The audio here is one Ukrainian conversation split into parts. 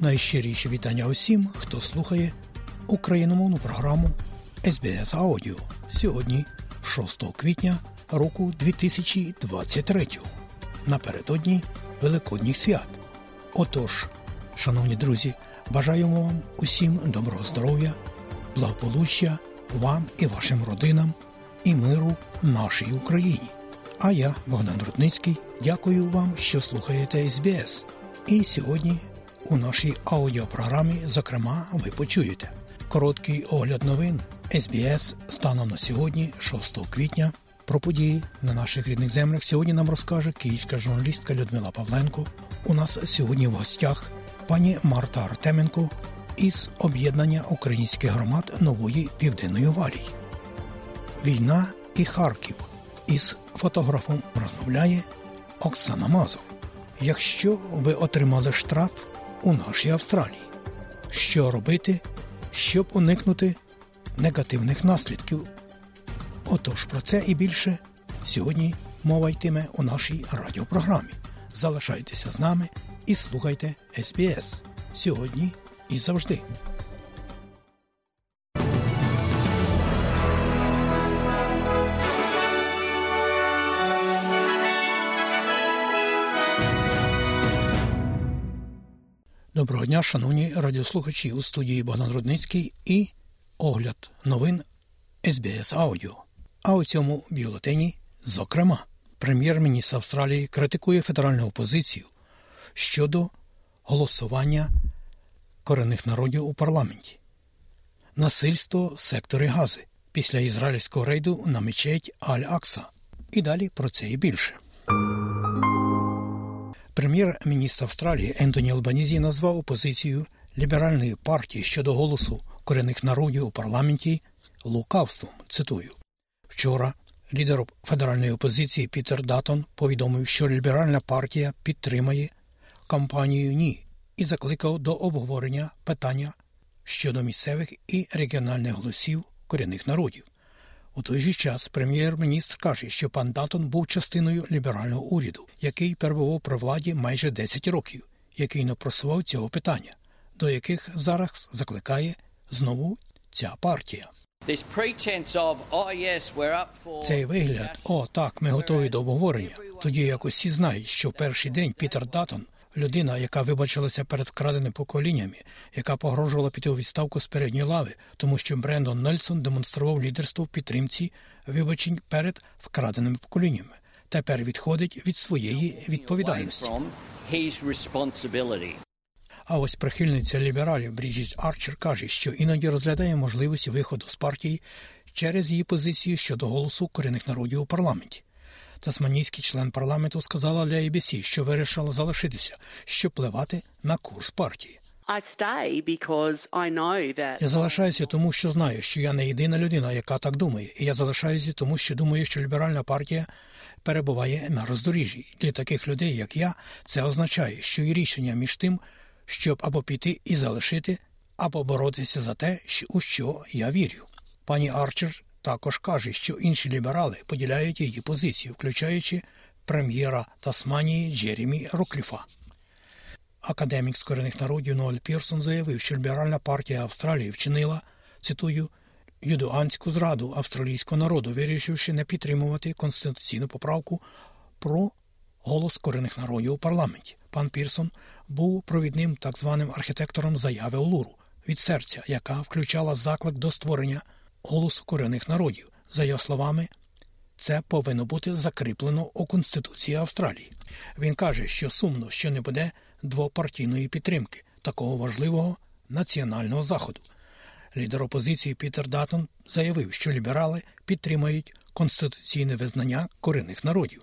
Найщиріші вітання усім, хто слухає україномовну програму СБС Аудіо сьогодні, 6 квітня року 2023, напередодні Великодніх свят. Отож, шановні друзі, бажаємо вам усім доброго здоров'я, благополуччя вам і вашим родинам і миру нашій Україні. А я, Богдан Рудницький, дякую вам, що слухаєте СБС. І сьогодні у нашій аудіопрограмі, зокрема, ви почуєте короткий огляд новин СБС станом на сьогодні, 6 квітня. Про події на наших рідних землях сьогодні нам розкаже київська журналістка Людмила Павленко. У нас сьогодні в гостях пані Марта Артеменко із об'єднання українських громад нової південної валії. Війна і Харків із фотографом розмовляє Оксана Мазов. Якщо ви отримали штраф у нашій Австралії, що робити, щоб уникнути негативних наслідків? Отож, про це і більше сьогодні мова йтиме у нашій радіопрограмі. Залишайтеся з нами і слухайте SBS сьогодні і завжди. Дня, шановні радіослухачі у студії Богдан Рудницький і огляд новин СБС Аудіо. А у цьому бюлетені, зокрема, прем'єр-міністр Австралії критикує федеральну опозицію щодо голосування корінних народів у парламенті, насильство в секторі Гази після ізраїльського рейду на мечеть Аль-Акса. І далі про це і більше. Прем'єр-міністр Австралії Ентоні Албанізі назвав опозицію ліберальної партії щодо голосу корінних народів у парламенті лукавством. Цитую вчора. Лідер федеральної опозиції Пітер Датон повідомив, що ліберальна партія підтримає кампанію Ні і закликав до обговорення питання щодо місцевих і регіональних голосів корінних народів. У той же час прем'єр-міністр каже, що пан Датон був частиною ліберального уряду, який перебував при владі майже 10 років, який не просував цього питання, до яких зараз закликає знову ця партія. Цей вигляд, о, так, ми готові до обговорення. Тоді як усі знають, що перший день Пітер Датон, людина, яка вибачилася перед вкраденими поколіннями, яка погрожувала піти у відставку з передньої лави, тому що Брендон Нельсон демонстрував лідерство в підтримці вибачень перед вкраденими поколіннями. Тепер відходить від своєї відповідальності. А ось прихильниця лібералів Бріджіт Арчер каже, що іноді розглядає можливість виходу з партії через її позицію щодо голосу корінних народів у парламенті. Тасманійський член парламенту сказала для ABC, що вирішила залишитися, щоб впливати на курс партії. Я залишаюся тому, що знаю, що я не єдина людина, яка так думає, і я залишаюся тому, що думаю, що ліберальна партія перебуває на роздоріжжі. Для таких людей, як я, це означає, що і рішення між тим, щоб або піти і залишити, або боротися за те, у що я вірю. Пані Арчер також каже, що інші ліберали поділяють її позицію, включаючи прем'єра Тасманії Джеремі Рукліфа. Академік з корінних народів Ноель Пірсон заявив, що ліберальна партія Австралії вчинила, цитую, юдуанську зраду австралійського народу, вирішивши не підтримувати конституційну поправку про голос корінних народів у парламенті. Пан Пірсон був провідним так званим архітектором заяви Олуру від серця, яка включала заклик до створення голосу корінних народів. За його словами, це повинно бути закріплено у Конституції Австралії. Він каже, що сумно, що не буде двопартійної підтримки такого важливого національного заходу. Лідер опозиції Пітер Датон заявив, що ліберали підтримають конституційне визнання корінних народів.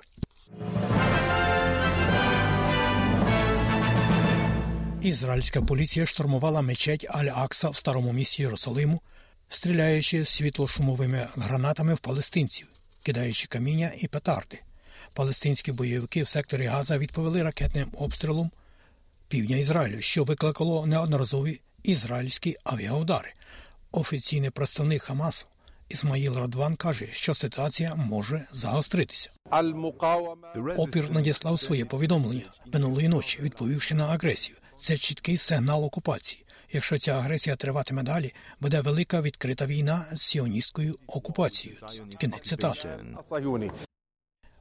Ізраїльська поліція штурмувала мечеть Аль-Акса в старому місті Єрусалиму, стріляючи світлошумовими гранатами в палестинців, кидаючи каміння і петарди. Палестинські бойовики в секторі Газа відповіли ракетним обстрілом півдня Ізраїлю, що викликало неодноразові ізраїльські авіаудари. Офіційний представник Хамасу Ісмаїл Радван каже, що ситуація може загостритися. Опір надіслав своє повідомлення минулої ночі, відповівши на агресію. Це чіткий сигнал окупації. Якщо ця агресія триватиме далі, буде велика відкрита війна з сіоністською окупацією. Кінець цитати.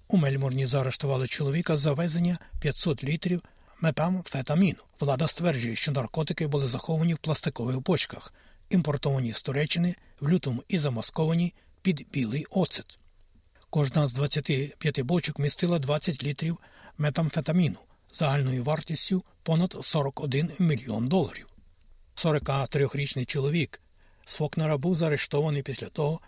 У Мельмурні заарештували чоловіка за везення 500 літрів метамфетаміну. Влада стверджує, що наркотики були заховані в пластикових бочках, імпортовані з Туреччини в лютому і замасковані під білий оцет. Кожна з 25 бочок містила 20 літрів метамфетаміну загальною вартістю понад 41 мільйон доларів. 43-річний чоловік з Фокнера був заарештований після того,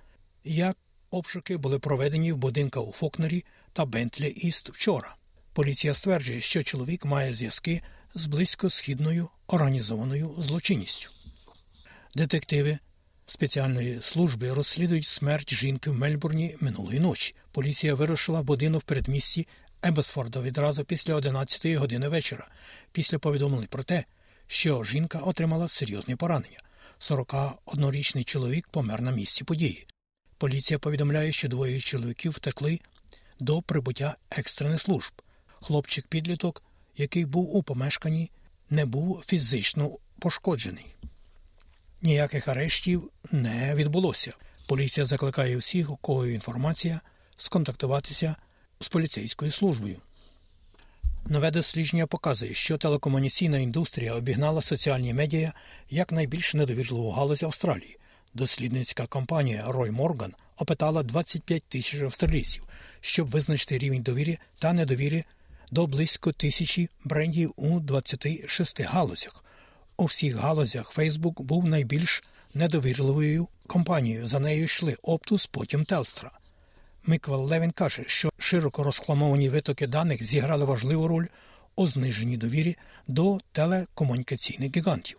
як обшуки були проведені в будинках у Фокнері та Бентлі Іст вчора. Поліція стверджує, що чоловік має зв'язки з близькосхідною організованою злочинністю. Детективи спеціальної служби розслідують смерть жінки в Мельбурні минулої ночі. Поліція вирушила будинок в передмісті Ебесфорда відразу після 11 години вечора, після повідомлень про те, що жінка отримала серйозні поранення. 41-річний чоловік помер на місці події. Поліція повідомляє, що двоє чоловіків втекли до прибуття екстрених служб. Хлопчик підліток, який був у помешканні, не був фізично пошкоджений. Ніяких арештів не відбулося. Поліція закликає всіх, у кого інформація, сконтактуватися з поліцейською службою. Нове дослідження показує, що телекомунікаційна індустрія обігнала соціальні медіа як найбільш недовірливу галузь Австралії. Дослідницька компанія Рой Морган опитала 25 тисяч австралійців, щоб визначити рівень довіри та недовіри до близько тисячі брендів у 26 галузях. У всіх галузях Фейсбук був найбільш недовірливою компанією. За нею йшли Оптус, потім Телстра. Миквел Левін каже, що широко розкламовані витоки даних зіграли важливу роль у зниженні довірі до телекомунікаційних гігантів.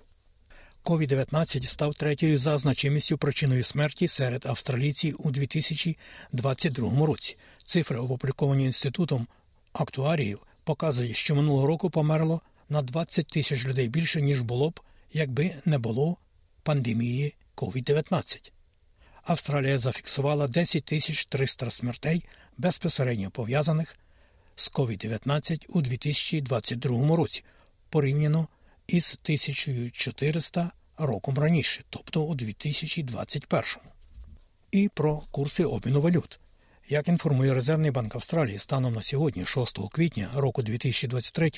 COVID-19 став третьою за значимістю причиною смерті серед австралійців у 2022 році. Цифри, опубліковані інститутом актуаріїв, показують, що минулого року померло на 20 тисяч людей більше, ніж було б, якби не було пандемії COVID-19. Австралія зафіксувала 10 тисяч 300 смертей безпосередньо пов'язаних з COVID-19 у 2022 році, порівняно із 1400 роком раніше, тобто у 2021. І про курси обміну валют. Як інформує Резервний банк Австралії, станом на сьогодні, 6 квітня року 2023,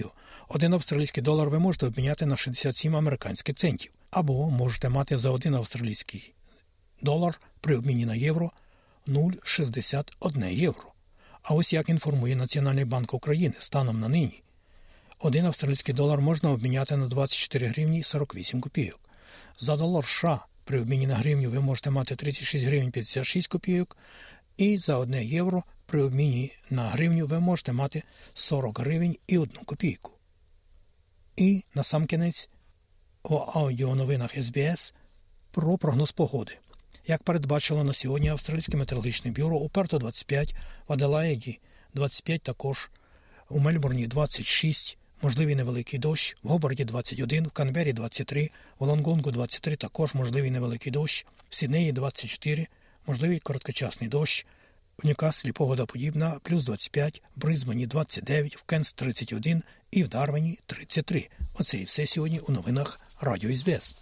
один австралійський долар ви можете обміняти на 67 американських центів, або можете мати за один австралійський долар при обміні на євро 0,61 євро. А ось як інформує Національний банк України станом на нині, один австралійський долар можна обміняти на 24 гривні 48 копійок. За долар США при обміні на гривню ви можете мати 36 гривень 56 копійок, і за 1 євро при обміні на гривню ви можете мати 40 гривень і 1 копійку. І на сам кінець у аудіоновинах СБС про прогноз погоди. Як передбачило на сьогодні Австралійське метеорологічне бюро у Перто 25, в Аделаїді 25 також, у Мельбурні 26, можливий невеликий дощ, в Гобарді 21, в Канбері 23, в Лонгонгу 23 також можливий невеликий дощ, в Сіднеї 24, можливий короткочасний дощ, в Ньюкаслі погода подібна, плюс 25, в Бризбені 29, в Кенс 31 і в Дарвені 33. Оце і все сьогодні у новинах Радіо СБС.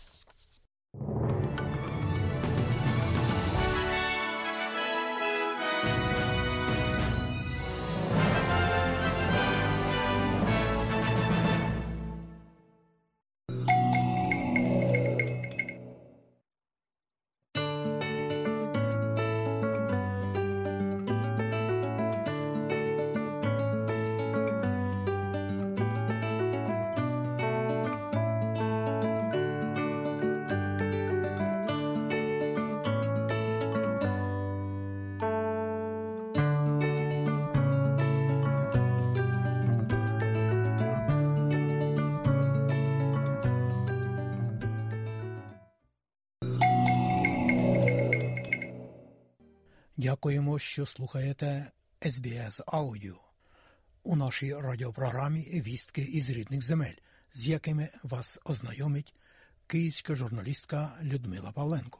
Дякуємо, що слухаєте SBS Audio У нашій радіопрограмі Вістки із рідних земель, з якими вас ознайомить київська журналістка Людмила Павленко.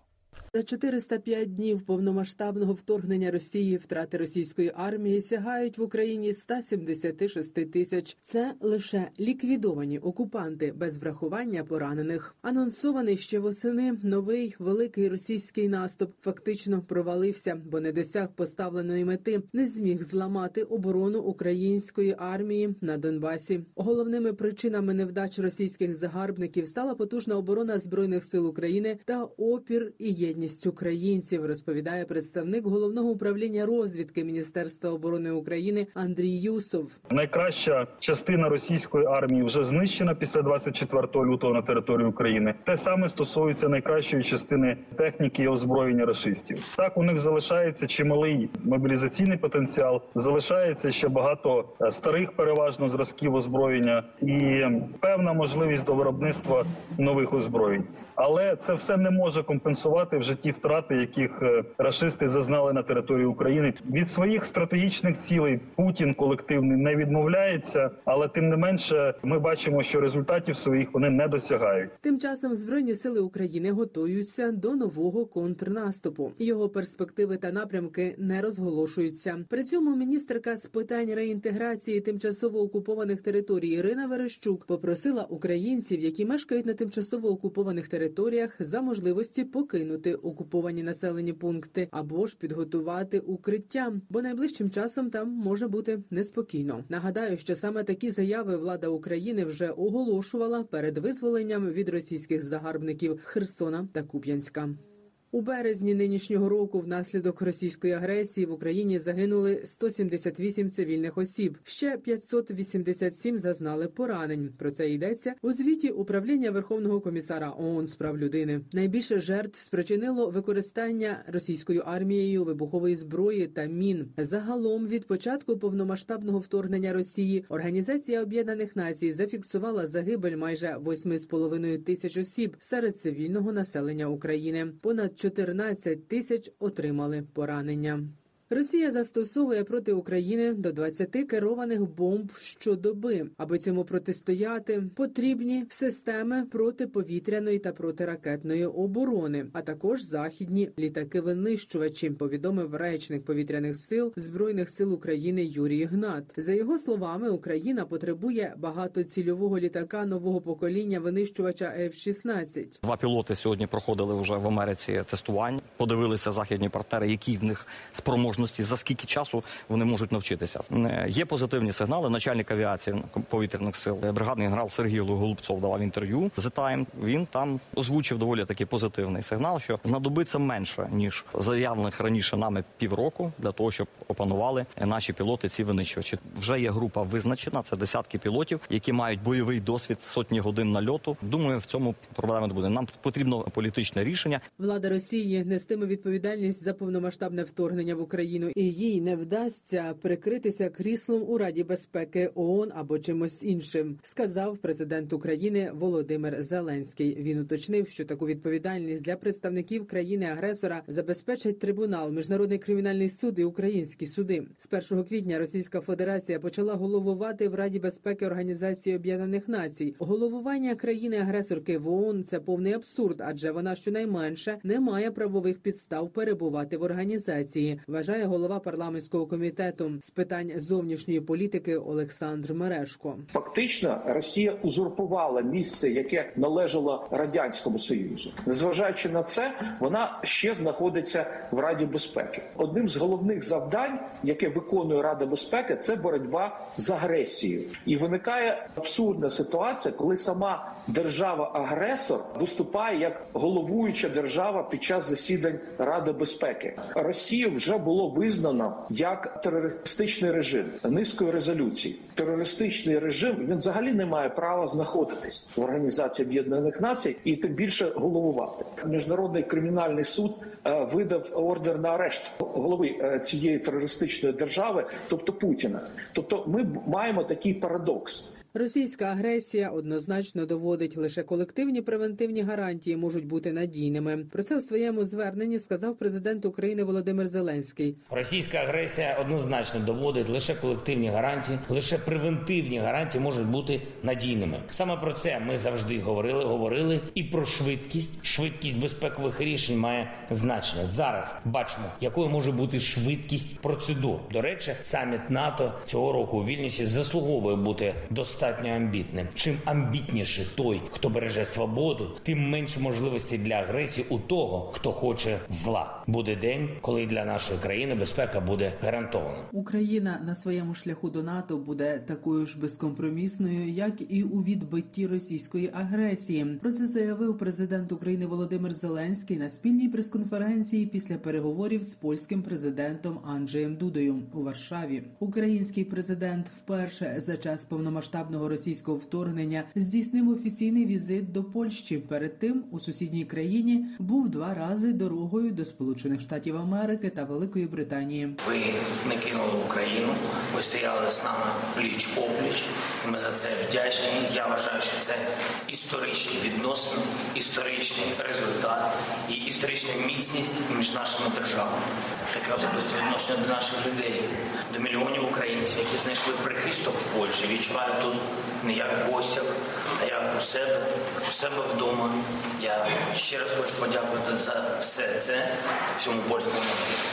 За 405 днів повномасштабного вторгнення Росії втрати російської армії сягають в Україні 176 тисяч. Це лише ліквідовані окупанти без врахування поранених. Анонсований ще восени новий великий російський наступ фактично провалився, бо не досяг поставленої мети, не зміг зламати оборону української армії на Донбасі. Головними причинами невдач російських загарбників стала потужна оборона збройних сил України та опір і єдність українців, розповідає представник головного управління розвідки Міністерства оборони України Андрій Юсов. Найкраща частина російської армії вже знищена після 24 лютого на території України. Те саме стосується найкращої частини техніки і озброєння рашистів. Так у них залишається чималий мобілізаційний потенціал, залишається ще багато е, старих, переважно зразків озброєння і певна можливість до виробництва нових озброєнь. Але це все не може компенсувати в житті втрати, яких е, рашисти зазнали на території України. Від своїх стратегічних цілей Путін колективний не відмовляється, але тим не менше ми бачимо, що результатів своїх вони не досягають. Тим часом збройні сили України готуються до нового контрнаступу. Його перспективи та напрямки не розголошуються. При цьому міністерка з питань реінтеграції тимчасово окупованих територій Ірина Верещук попросила українців, які мешкають на тимчасово окупованих територіях, за можливості покинути окуповані населені пункти або ж підготувати укриття, бо найближчим часом там може бути неспокійно. Нагадаю, що саме такі заяви влада України вже оголошувала перед визволенням від російських загарбників Херсона та Куп'янська. У березні нинішнього року внаслідок російської агресії в Україні загинули 178 цивільних осіб. Ще 587 зазнали поранень. Про це йдеться у звіті управління Верховного комісара ООН з прав людини. Найбільше жертв спричинило використання російською армією вибухової зброї та мін. Загалом від початку повномасштабного вторгнення Росії Організація Об'єднаних Націй зафіксувала загибель майже 8,5 тисяч осіб серед цивільного населення України. Понад 14 тисяч отримали поранення. Росія застосовує проти України до 20 керованих бомб щодоби. Аби цьому протистояти, потрібні системи протиповітряної та протиракетної оборони, а також західні літаки-винищувачі. Повідомив речник повітряних сил збройних сил України Юрій Гнат. За його словами, Україна потребує багатоцільового літака нового покоління винищувача F-16. Два пілоти сьогодні проходили вже в Америці тестування. Подивилися західні партнери, які в них спроможності, за скільки часу вони можуть навчитися. Е, Є позитивні сигнали. Начальник авіації повітряних сил, е, бригадний генерал Сергій Голубцов давав інтерв'ю The Time. Він там озвучив доволі такий позитивний сигнал, що знадобиться менше ніж заявлених раніше нами півроку для того, щоб опанували наші пілоти ці винищувачі. Вже є група визначена. Це десятки пілотів, які мають бойовий досвід сотні годин нальоту. Думаю, в цьому проблеми не буде. Нам потрібно політичне рішення. Влада Росії нестиме відповідальність за повномасштабне вторгнення в Україну, і їй не вдасться прикритися кріслом у Раді безпеки ООН або чимось іншим, сказав президент України Володимир Зеленський. Він уточнив, що таку відповідальність для представників країни-агресора забезпечать трибунал, міжнародний кримінальний суд і українські суди. З 1 квітня Російська Федерація почала головувати в Раді безпеки Організації Об'єднаних Націй. Головування країни-агресорки в ООН – це повний абсурд, адже вона щонайменше не має правових підстав перебувати в організації. Вважає голова парламентського комітету з питань зовнішньої політики Олександр Мерешко. Фактично, Росія узурпувала місце, яке належало радянському союзу. Незважаючи на це, вона ще знаходиться в Раді безпеки. Одним з головних завдань, яке виконує Рада безпеки, це боротьба з агресією. І виникає абсурдна ситуація, коли сама держава-агресор виступає як головуюча держава під час засідань Ради безпеки. Росію вже було визнано як терористичний режим низкою резолюцій. Терористичний режим він взагалі не має права знаходитись в організації Об'єднаних Націй і тим більше головувати. Міжнародний кримінальний суд е, видав ордер на арешт голови е, цієї терористичної держави, тобто Путіна. Тобто, ми маємо такий парадокс. Російська агресія однозначно доводить лише колективні превентивні гарантії можуть бути надійними. Про це в своєму зверненні сказав президент України Володимир Зеленський. Російська агресія однозначно доводить лише колективні гарантії, лише превентивні гарантії можуть бути надійними. Саме про це ми завжди говорили. Говорили і про швидкість. Швидкість безпекових рішень має значення. Зараз бачимо, якою може бути швидкість процедур. До речі, саміт НАТО цього року у Вільнюсі заслуговує бути достатньо амбітним. Чим амбітніше той, хто береже свободу, тим менше можливостей для агресії у того, хто хоче зла. Буде день, коли для нашої країни безпека буде гарантована. Україна на своєму шляху до НАТО буде такою ж безкомпромісною, як і у відбитті російської агресії. Про це заявив президент України Володимир Зеленський на спільній прес-конференції після переговорів з польським президентом Анджеєм Дудою у Варшаві. Український президент вперше за час повномасштабного російського вторгнення здійснив офіційний візит до Польщі. Перед тим у сусідній країні був два рази дорогою до Сполучених Штатів Америки та Великої Британії. Ви не кинули Україну, ви стояли з нами пліч опліч, ми за це вдячні. Я вважаю, що це історичні відносини, історичний результат і історична міцність між нашими державами. Таке особисте відношення до наших людей, до мільйонів українців, які знайшли прихисток в Польщі, відчувають тут не як в гостях, а як у себе, у себе вдома. Я ще раз хочу подякувати за все це всьому польському.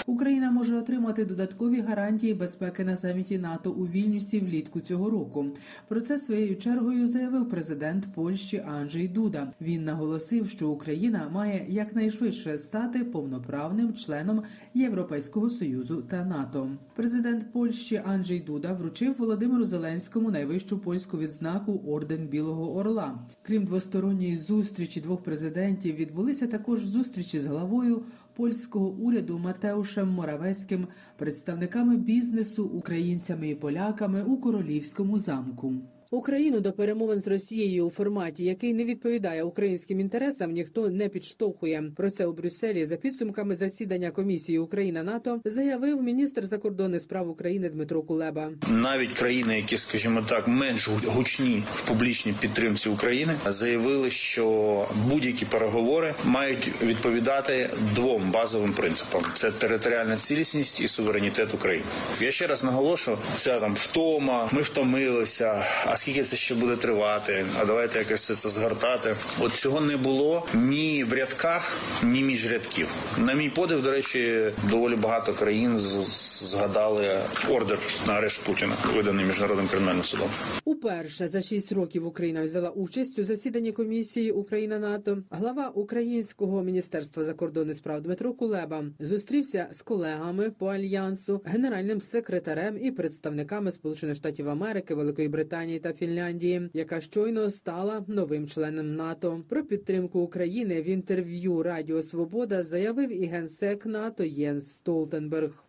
Україна може отримати додаткові гарантії безпеки на саміті НАТО у Вільнюсі влітку цього року. Про це своєю чергою заявив президент Польщі Анджей Дуда. Він наголосив, що Україна має якнайшвидше стати повноправним членом Європейського союзу та НАТО. Президент Польщі Анджей Дуда вручив Володимиру Зеленському найвищу польську відзнаку орден Білого Орла. Крім двосторонньої зустрічі двох президентів, відбулися також зустрічі з главою польського уряду Матеушем Моравецьким, представниками бізнесу, українцями і поляками у королівському замку. Україну до перемовин з Росією у форматі, який не відповідає українським інтересам, ніхто не підштовхує. Про це у Брюсселі за підсумками засідання комісії Україна НАТО заявив міністр закордонних справ України Дмитро Кулеба. Навіть країни, які, скажімо так, менш гучні в публічній підтримці України, заявили, що будь-які переговори мають відповідати двом базовим принципам: це територіальна цілісність і суверенітет України. Я ще раз наголошую, це там втома, ми втомилися. Скільки це ще буде тривати? А давайте якось все це згортати. От цього не було ні в рядках, ні між рядків. На мій подив, до речі, доволі багато країн згадали ордер на арешт Путіна, виданий міжнародним кримінальним судом. Уперше за шість років Україна взяла участь у засіданні комісії Україна НАТО. Глава Українського міністерства закордонних справ Дмитро Кулеба зустрівся з колегами по альянсу, генеральним секретарем і представниками Сполучених Штатів Америки, Великої Британії та Фінляндії, яка щойно стала новим членом НАТО. Про підтримку України в інтерв'ю Радіо Свобода заявив і генсек НАТО Єнс Столтенберг.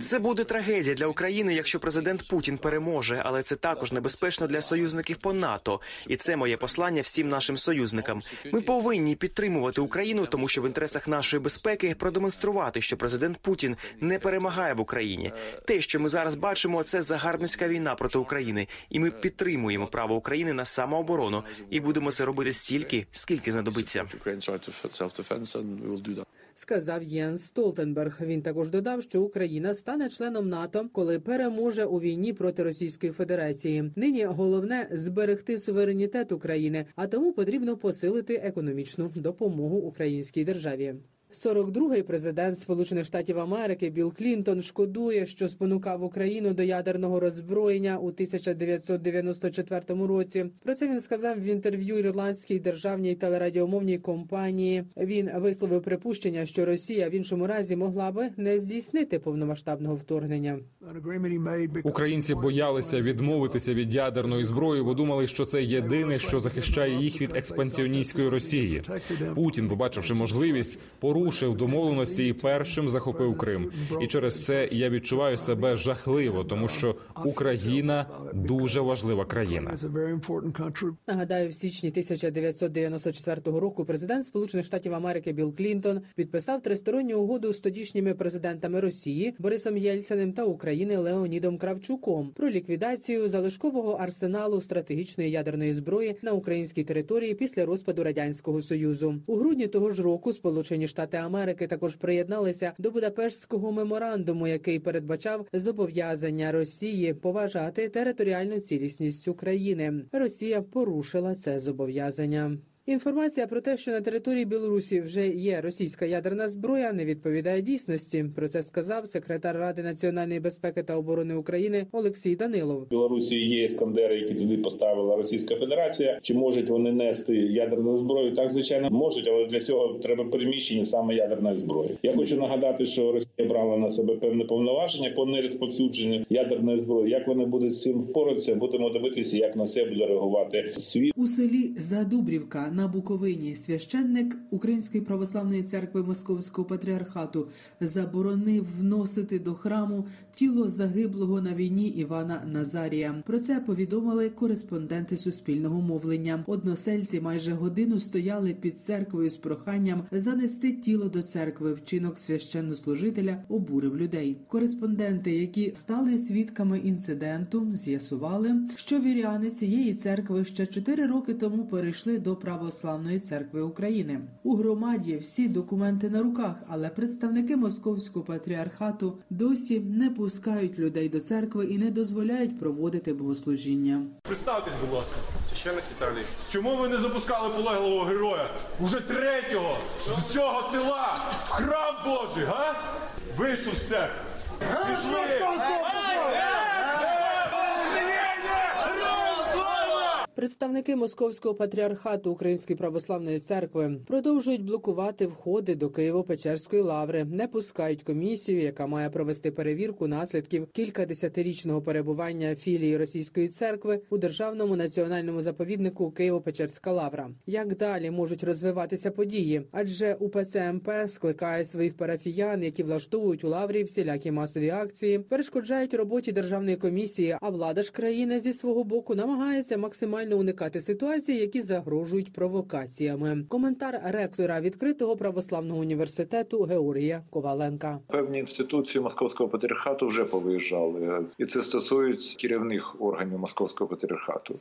Це буде трагедія для України, якщо президент Путін переможе, але це також небезпечно для союзників по НАТО. І це моє послання всім нашим союзникам. Ми повинні підтримувати Україну, тому що в інтересах нашої безпеки продемонструвати, що президент Путін не перемагає в Україні. Те, що ми зараз бачимо, це загарбницька війна проти України, і ми підтримуємо право України на самооборону і будемо це робити стільки, скільки знадобиться. Сказав Єнс Столтенберг. Він також додав, що Україна стане членом НАТО, коли переможе у війні проти Російської Федерації. Нині головне зберегти суверенітет України, а тому потрібно посилити економічну допомогу українській державі. 42-й президент Сполучених Штатів Америки Білл Клінтон шкодує, що спонукав Україну до ядерного роззброєння у 1994 році. Про це він сказав в інтерв'ю ірландській державній телерадіомовній компанії. Він висловив припущення, що Росія в іншому разі могла би не здійснити повномасштабного вторгнення. Українці боялися відмовитися від ядерної зброї, бо думали, що це єдине, що захищає їх від експансіоністської Росії. Путін, побачивши можливість, порушив порушив домовленості і першим захопив Крим. І через це я відчуваю себе жахливо, тому що Україна дуже важлива країна. Нагадаю, в січні 1994 року президент Сполучених Штатів Америки Білл Клінтон підписав тристоронню угоду з тодішніми президентами Росії Борисом Єльциним та України Леонідом Кравчуком про ліквідацію залишкового арсеналу стратегічної ядерної зброї на українській території після розпаду радянського союзу. У грудні того ж року Сполучені Штати Америки також приєдналися до Будапештського меморандуму, який передбачав зобов'язання Росії поважати територіальну цілісність України. Росія порушила це зобов'язання. Інформація про те, що на території Білорусі вже є російська ядерна зброя, не відповідає дійсності. Про це сказав секретар Ради національної безпеки та оборони України Олексій Данилов. В Білорусі є іскандери, які туди поставила Російська Федерація. Чи можуть вони нести ядерну зброю? Так звичайно можуть, але для цього треба переміщення саме ядерної зброї. Я хочу нагадати, що Росія брала на себе певне повноваження по нерозповсюдженню ядерної зброї. Як вони будуть з цим впоратися? Будемо дивитися, як на це буде реагувати світ у селі Задубрівка на Буковині. Священник Української православної церкви Московського патріархату заборонив вносити до храму тіло загиблого на війні Івана Назарія. Про це повідомили кореспонденти суспільного мовлення. Односельці майже годину стояли під церквою з проханням занести тіло до церкви. Вчинок священнослужителя обурив людей. Кореспонденти, які стали свідками інциденту, з'ясували, що віряни цієї церкви ще чотири роки тому перейшли до православної церкви України. У громаді всі документи на руках, але представники московського патріархату досі не пускають людей до церкви і не дозволяють проводити богослужіння. Представтесь, будь ласка, священник Віталій. Чому ви не запускали полеглого героя уже третього з цього села храм Божий, га? Вийшов з церкви. Пішли! Представники московського патріархату Української православної церкви продовжують блокувати входи до Києво-Печерської лаври, не пускають комісію, яка має провести перевірку наслідків кількадесятирічного перебування філії російської церкви у державному національному заповіднику Києво-Печерська лавра. Як далі можуть розвиватися події? Адже УПЦ МП скликає своїх парафіян, які влаштовують у лаврі всілякі масові акції, перешкоджають роботі державної комісії. А влада ж країни зі свого боку намагається максимально уникати ситуацій, які загрожують провокаціями. Коментар ректора відкритого православного університету Георгія Коваленка. Певні інституції московського патріархату вже повиїжджали, і це стосується керівних органів московського патріархату.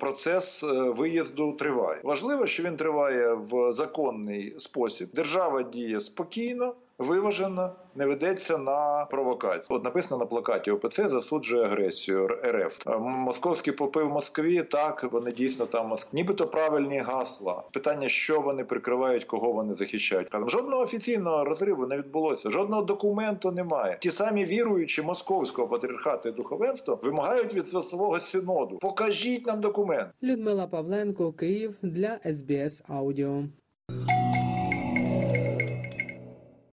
Процес виїзду триває. Важливо, що він триває в законний спосіб. Держава діє спокійно. Виважено, не ведеться на провокацію. От написано на плакаті ОПЦ засуджує агресію РФ. Московські попи в Москві так вони дійсно там нібито правильні гасла. Питання, що вони прикривають, кого вони захищають. Жодного офіційного розриву не відбулося, жодного документу немає. Ті самі віруючі московського патріархату і духовенства вимагають від свого синоду. Покажіть нам документ. Людмила Павленко, Київ для СБС Аудіо.